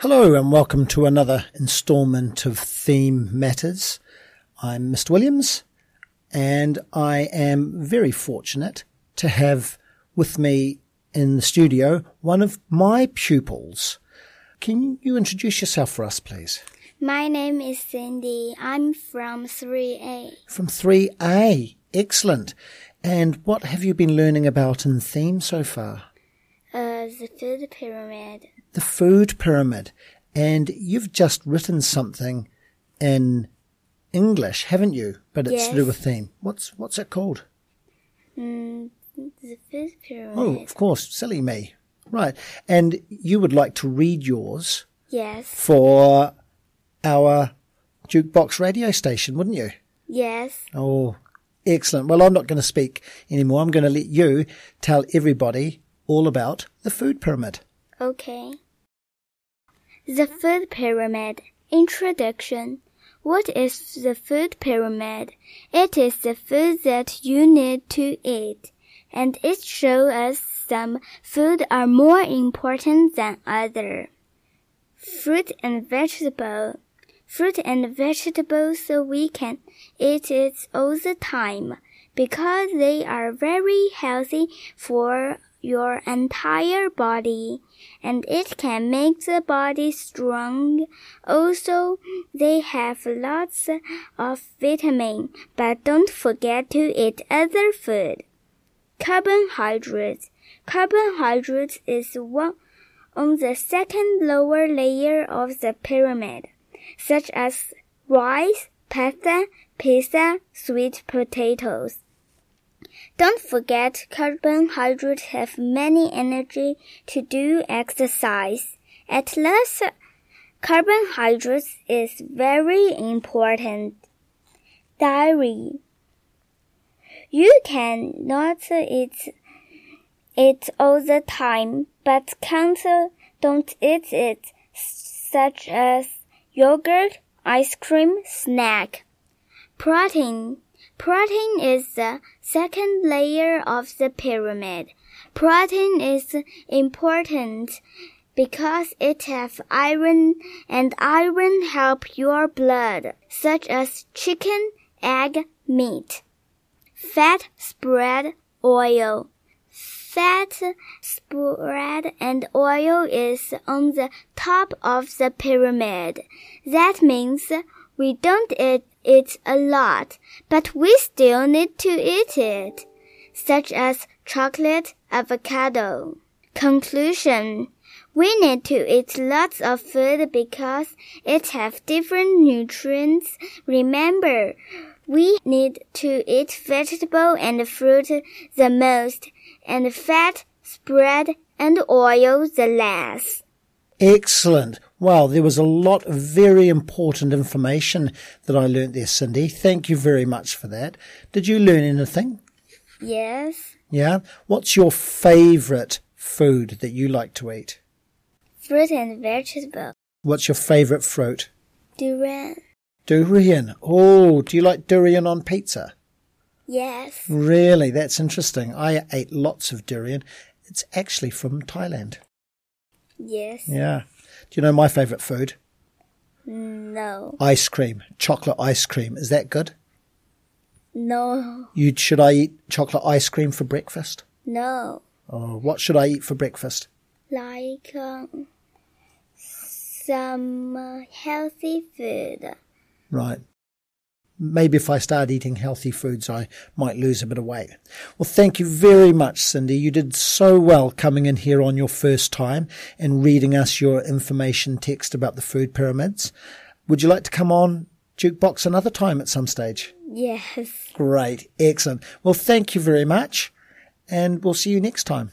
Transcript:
Hello and welcome to another instalment of Theme Matters. I'm Mr. Williams and I am very fortunate to have with me in the studio one of my pupils. Can you introduce yourself for us, please? My name is Cindy. I'm from 3A. From 3A. Excellent. And what have you been learning about in theme so far? Uh, the food pyramid. The food pyramid. And you've just written something in English, haven't you? But it's to do with theme. What's what's it called? Mm, the food pyramid. Oh, of course, silly me. Right. And you would like to read yours Yes. for our jukebox radio station, wouldn't you? Yes. Oh, excellent. Well, I'm not going to speak anymore. I'm going to let you tell everybody all about the food pyramid. Okay. The food pyramid. Introduction. What is the food pyramid? It is the food that you need to eat, and it shows us some food are more important than other. Fruit and vegetable. Fruit and vegetables so we can eat it all the time because they are very healthy for your entire body and it can make the body strong. Also, they have lots of vitamin, but don't forget to eat other food. Carbohydrates. Carbohydrates is one on the second lower layer of the pyramid, such as rice, pasta, pizza, sweet potatoes. Don't forget carbohydrates have many energy to do exercise. At last, carbohydrates is very important. Diary. You cannot eat it all the time, but can't don't eat it, such as yogurt, ice cream, snack. Protein. Protein is the second layer of the pyramid. Protein is important because it has iron and iron help your blood, such as chicken, egg, meat. Fat spread oil. Fat spread and oil is on the top of the pyramid. That means we don't eat it a lot, but we still need to eat it, such as chocolate, avocado. Conclusion. We need to eat lots of food because it have different nutrients. Remember, we need to eat vegetable and fruit the most, and fat, spread, and oil the less. Excellent. Wow, there was a lot of very important information that I learnt there, Cindy. Thank you very much for that. Did you learn anything? Yes. Yeah. What's your favourite food that you like to eat? Fruit and vegetable. What's your favourite fruit? Durian. Durian. Oh, do you like durian on pizza? Yes. Really? That's interesting. I ate lots of durian. It's actually from Thailand. Yes. Yeah. Do you know my favourite food? No. Ice cream. Chocolate ice cream. Is that good? No. You, should I eat chocolate ice cream for breakfast? No. Oh, what should I eat for breakfast? Like um, some healthy food. Right. Maybe if I start eating healthy foods, I might lose a bit of weight. Well, thank you very much, Cindy. You did so well coming in here on your first time and reading us your information text about the food pyramids. Would you like to come on Jukebox another time at some stage? Yes. Great. Excellent. Well, thank you very much and we'll see you next time.